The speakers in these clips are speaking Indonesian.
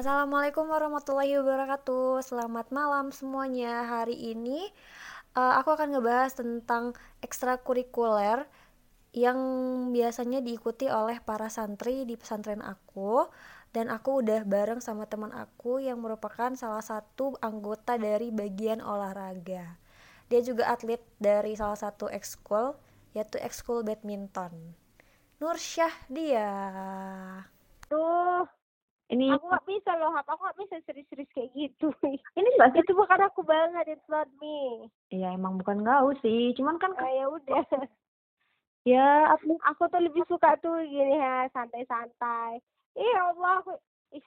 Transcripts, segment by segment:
Assalamualaikum warahmatullahi wabarakatuh. Selamat malam semuanya. Hari ini uh, aku akan ngebahas tentang ekstrakurikuler yang biasanya diikuti oleh para santri di pesantren aku dan aku udah bareng sama teman aku yang merupakan salah satu anggota dari bagian olahraga. Dia juga atlet dari salah satu ekskul yaitu ekskul badminton. Nursyah dia. Tuh, ini aku gak bisa loh, aku gak bisa serius-serius kayak gitu. ini juga itu bukan aku banget, it's not me. Iya emang bukan kau sih, cuman kan oh, ya udah. Ya, aku, aku tuh lebih suka tuh gini ya, santai-santai. Iya Allah, aku ih,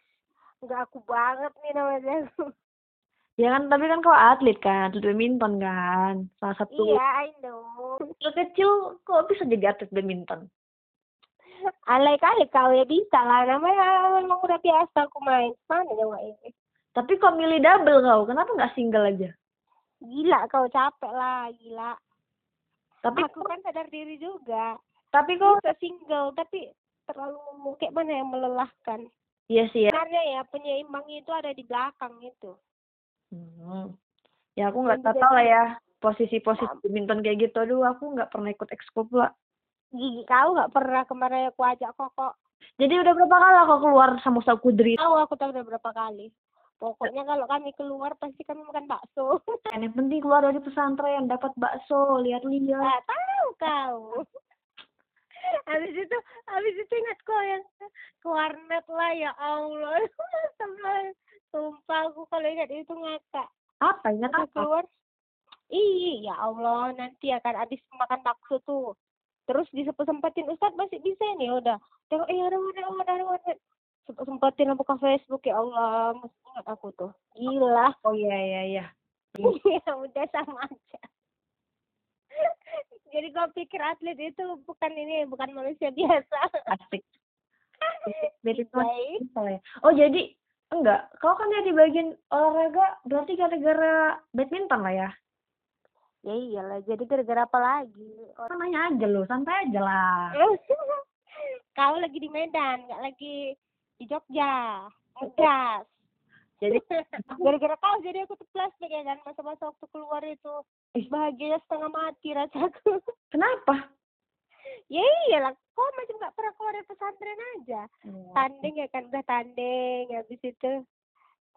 nggak aku banget nih namanya. Ya kan, tapi kan kau atlet kan, atlet badminton kan, salah satu. Iya, I know. Kecil kok bisa jadi atlet badminton? Alay kali kau ya bisa lah namanya memang udah biasa aku main. Mana nyawa ini tapi kok milih double kau kenapa nggak single aja? Gila kau capek lah gila. Tapi aku kan sadar diri juga. Tapi kok bisa single tapi terlalu kayak mana yang melelahkan. Iya sih ya. Sebenarnya ya penyeimbang itu ada di belakang itu. Hmm. ya aku nggak tahu lah ya posisi-posisi badminton kayak gitu. Aduh aku nggak pernah ikut ekskul pula gigi kau nggak pernah kemarin aku ajak kok jadi udah berapa kali kau keluar sama Ustaz Kudri? Tahu aku tahu udah berapa kali. Pokoknya kalau kami keluar pasti kami makan bakso. Yang penting keluar dari pesantren dapat bakso lihat-lihat. Nah, tahu kau. Habis itu habis itu ingat kok yang ke warnet lah ya Allah. Sama sumpah aku kalau ingat itu ngakak. Apa ingat apa? keluar iya ya Allah nanti akan habis makan bakso tuh terus disempet sempetin Ustadz masih bisa nih udah. Tengok eh ada ada ada mana sempet sempetin buka Facebook ya Allah masih ingat aku tuh. Gila. Oh iya iya iya. Ya udah sama aja. Jadi gue pikir atlet itu bukan ini bukan manusia biasa. Asik. Dari ya. oh jadi enggak. Kau kan jadi bagian olahraga berarti gara-gara badminton lah ya ya iyalah jadi gara-gara apa lagi? Orang nanya aja lo santai aja lah. Kau lagi di Medan nggak lagi di Jogja. Ngegas jadi gara-gara kau jadi aku tuh plastik ya kan masa-masa waktu keluar itu. Bahagia setengah mati rasaku. Kenapa? Ya iyalah kau macam nggak pernah keluar dari pesantren aja. Hmm. tanding ya kan udah tanding habis itu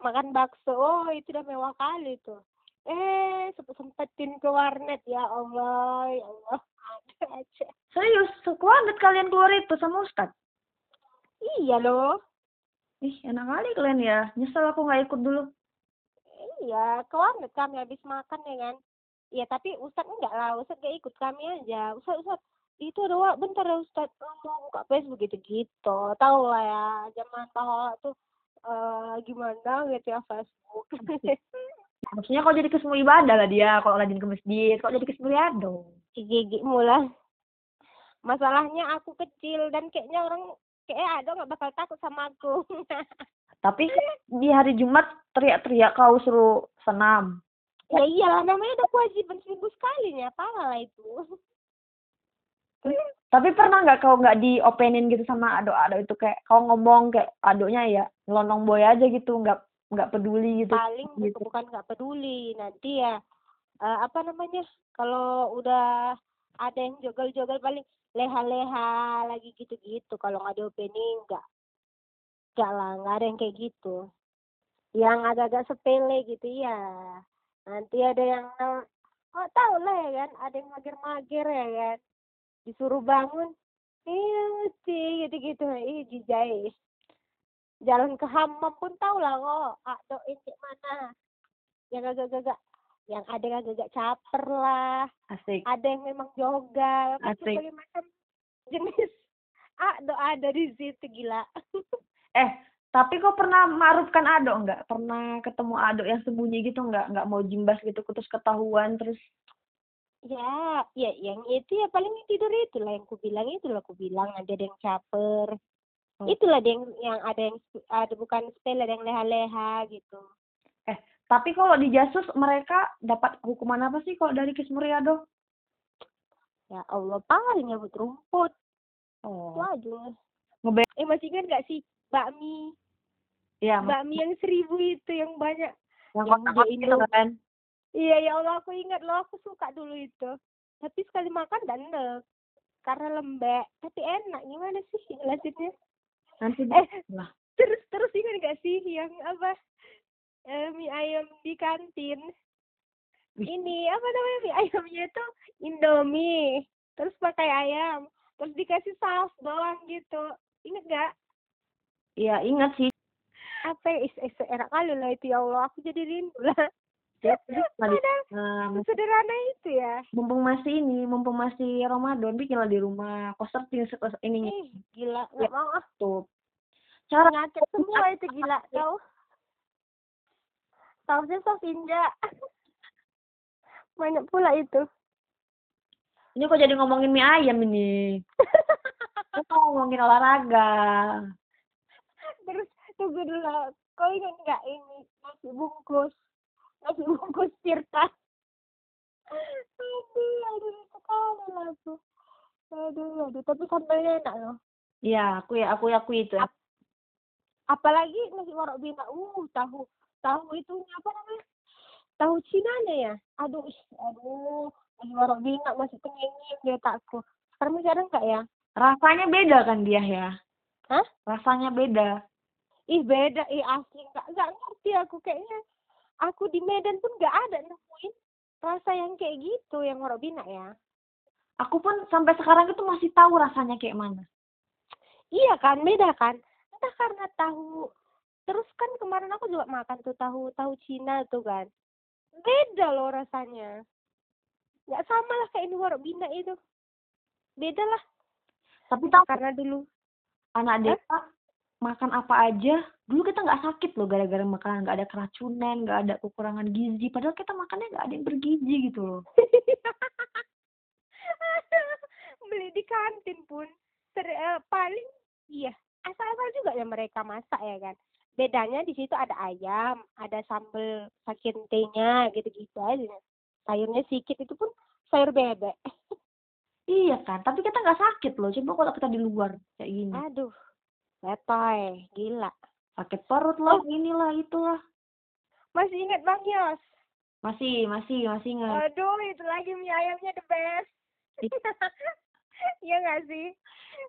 makan bakso. Oh itu udah mewah kali tuh eh sempet sempetin ke warnet. Ya Allah ya Allah. Ada aja. Serius? Ke warnet kalian keluar itu sama Ustad iya loh. Ih enak kali kalian ya. Nyesel aku nggak ikut dulu. Iya ke warnet kami habis makan ya kan? Iya tapi Ustad enggak lah. Ustad gak ikut kami aja. Ustad Ustad itu ada bentar ya Ustad mau buka Facebook gitu gitu tahu lah ya zaman bahwa tuh uh, gimana gitu ya Facebook maksudnya kok jadi ke semua ibadah lah dia kalau rajin ke masjid kok jadi ke semua dong gigi mulai masalahnya aku kecil dan kayaknya orang kayak ada nggak bakal takut sama aku. Tapi di hari Jumat teriak-teriak kau suruh senam. Ya iyalah namanya udah kewajiban seminggu sekali nih apa lah itu. Tapi pernah nggak kau nggak diopenin gitu sama ado-ado itu kayak kau ngomong kayak adonya ya ngelonong boy aja gitu nggak nggak peduli gitu. Paling gitu. bukan nggak peduli. Nanti ya uh, apa namanya kalau udah ada yang jogal-jogal paling leha-leha lagi gitu-gitu. Kalau nggak ada opening nggak nggak lah nggak ada yang kayak gitu. Yang agak-agak sepele gitu ya nanti ada yang oh tahu lah ya kan ada yang mager-mager ya kan. Disuruh bangun iya mesti gitu-gitu. Ih jijai jalan ke hammam pun tahu lah kok ah doin kayak mana? Yang agak-agak yang ada yang agak caper lah asik. ada yang memang jogal asik. macam jenis. Ah doa ada di situ gila. Eh tapi kok pernah marufkan ado enggak pernah ketemu ado yang sembunyi gitu enggak enggak mau jimbas gitu terus ketahuan terus? Ya ya yang itu ya paling tidur itu lah yang ku bilang itu lah ku bilang ada yang caper Hmm. Itulah yang yang ada yang ada bukan sepele ada yang leha-leha gitu. Eh, tapi kalau di Jasus mereka dapat hukuman apa sih kalau dari Kismuriado? Ya Allah, paling nyabut rumput. Oh. Itu aja. Ngebe eh masih ingat gak sih bakmi? Iya, bakmi yang seribu itu yang banyak Yang yang gitu Indo- kan. iya ya Allah aku ingat loh aku suka dulu itu tapi sekali makan dan enak karena lembek tapi enak gimana sih jelasinnya Nanti eh lah. terus terus ingat gak sih yang apa eh, mie ayam di kantin Wih. ini apa namanya mie ayamnya itu Indomie terus pakai ayam terus dikasih saus doang gitu inget gak Iya, ingat sih. apa ya, is, is, enak kali lah itu ya Allah aku jadi rindu lah Jadi, tadi, padahal nah, sederhana itu ya mumpung masih ini, mumpung masih Ramadan, bikinlah di rumah. Koserting ininya ih gila nggak mau ah tuh. Cara penyakit semua itu gila tahu sausnya sos inja banyak pula itu ini kok jadi ngomongin mie ayam ini. Kita ngomongin olahraga. terus tunggu dulu kau ingat nggak ini nasi bungkus nasi bungkus tirta aduh aduh sekali lah aku. Aduh aduh tapi sambalnya enak loh. Iya, aku ya, aku aku itu. Ap- apalagi nasi warok bina uh tahu tahu itu apa namanya? Tahu Cina ya? Aduh aduh nasi warok bina masih tengengin dia takku sekarang masih ada nggak ya? Rasanya beda kan dia ya? Hah? Rasanya beda. ih beda ih asli. Nggak nggak ngerti aku. Kayaknya aku di Medan pun nggak ada nemuin rasa yang kayak gitu yang warok bina ya. Aku pun sampai sekarang itu masih tahu rasanya kayak mana. iya kan beda kan? Entah karena tahu terus kan kemarin aku juga makan tuh tahu tahu Cina tuh kan. Beda loh rasanya. Nggak sama lah kayak bina itu. Beda lah. Tapi tahu karena dulu anak desa makan apa aja, dulu kita nggak sakit loh gara-gara makanan nggak ada keracunan, nggak ada kekurangan gizi. Padahal kita makannya nggak ada yang bergizi gitu loh. beli di kantin pun ter, eh, paling iya asal-asal juga ya mereka masak ya kan bedanya di situ ada ayam ada sambal sakintenya gitu-gitu aja sayurnya sedikit itu pun sayur bebek Iya kan, tapi kita nggak sakit loh. Coba kalau kita di luar kayak gini, aduh letoy gila sakit perut lah, inilah itulah. masih ingat bang Yos? Masih, masih, masih ingat. aduh itu lagi mie ayamnya the best. Iya nggak sih?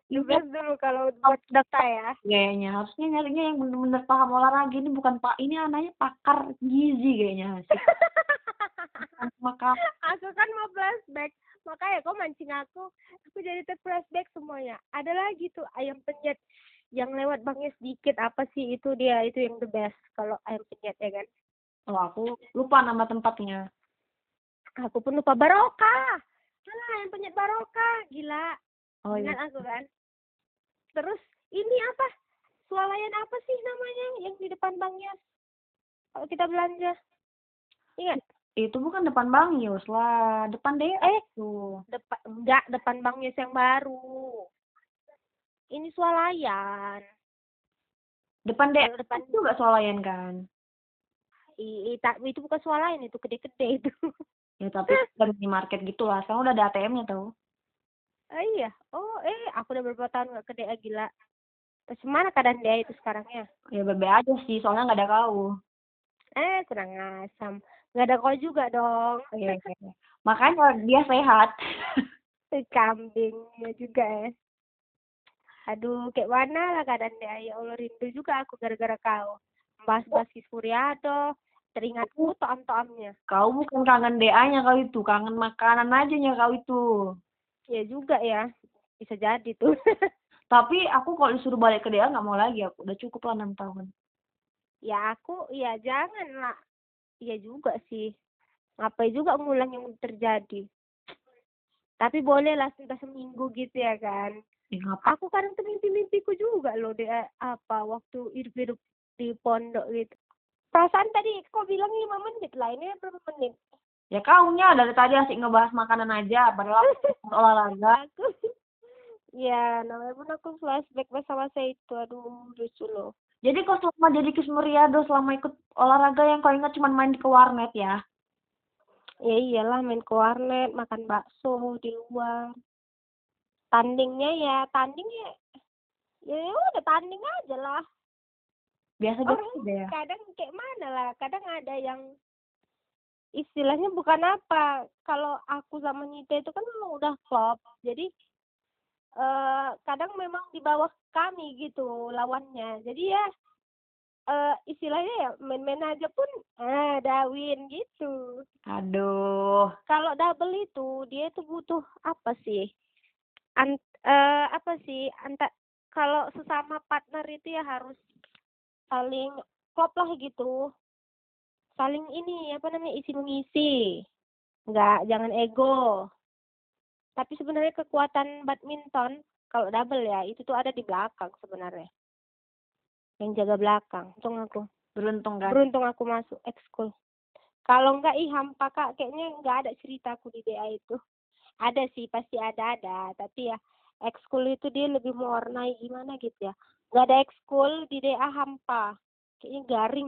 The Iya. best dulu kalau buat kita ya. Kayaknya harusnya nyarinya yang bener-bener paham olahraga ini bukan pak, ini anaknya pakar gizi kayaknya sih. Maka aku kan mau flashback. Makanya kok mancing aku aku jadi ter flashback semuanya. Ada lagi tuh ayam penyet yang lewat bangnya sedikit apa sih? Itu dia itu yang the best kalau ayam penyet ya kan? Oh aku lupa nama tempatnya. aku pun lupa. Barokah! Salah ayam penyet barokah! Gila. Oh iya. ingat aku kan? Terus ini apa? Swalayan apa sih namanya yang di depan bangnya kalau kita belanja. Ingat? Itu bukan depan Bang Yos lah, depan deh. eh Tuh. depan enggak depan Bang Yos yang baru ini swalayan Depan. Kalau depan Itu nggak swalayan kan? i, tak- itu bukan swalayan itu gede-gede itu Ya tapi dari minimarket gitu lah. Sekarang udah ada ATM-nya tau. oh iya oh eh aku udah beberapa tahun nggak ke DA gila terus mana keadaan dia itu sekarang ya Ya bebe aja sih, soalnya nggak ada kau. eh kurang asam nggak ada kau juga dong Iya, iya, iya. Makanya dia sehat. Eh, kambingnya juga ya aduh kayak mana lah keadaan dia. Ya Allah rindu juga aku gara-gara kau. Bahas-bahas Ki Suryado teringatku toam-toamnya. Kau bukan kangen DA-nya kau itu, kangen makanan aja nya kau itu. ya juga ya bisa jadi tuh. Tapi aku kalau disuruh balik ke DA nggak mau lagi aku, udah cukup lah enam tahun. ya aku ya jangan lah. Iya juga sih. Ngapain juga ngulang yang terjadi. Tapi boleh lah sudah seminggu gitu ya kan Ya ngapa? aku kadang tuh mimpi-mimpiku juga loh dia apa waktu hidup-hidup di pondok gitu perasaan tadi kau bilang lima menit lah ini berapa menit Ya kaunya dari tadi asik ngebahas makanan aja, padahal olahraga. aku ya namanya pun aku flashback masa-masa itu aduh lucu loh Jadi kau selama jadi Kismuriado, selama ikut olahraga yang kau ingat cuma main ke warnet ya? ya iyalah main ke warnet makan bakso di luar tandingnya ya tanding ya udah tanding aja lah. Biasa-biasa orang aja ya. kadang kayak mana lah kadang ada yang istilahnya bukan apa. Kalau aku sama Nita itu kan memang udah klop jadi eh kadang memang di bawah kami gitu lawannya. Jadi ya eh istilahnya ya main-main aja pun eh dawin gitu. Aduh. Kalau double itu dia itu butuh apa sih Ant, eh, apa sih anta kalau sesama partner itu ya harus saling klop lah gitu. Saling ini apa namanya isi mengisi. Nggak jangan ego. Tapi sebenarnya kekuatan badminton kalau double ya itu tuh ada di belakang sebenarnya. Yang jaga belakang untung aku. Beruntung kan beruntung aku masuk ekskul. Kalau enggak ih hampa kak kayaknya nggak ada ceritaku di DA itu ada sih pasti ada ada. Tapi ya ekskul itu dia lebih mewarnai gimana gitu ya. Nggak ada ekskul di DA hampa. Kayaknya garing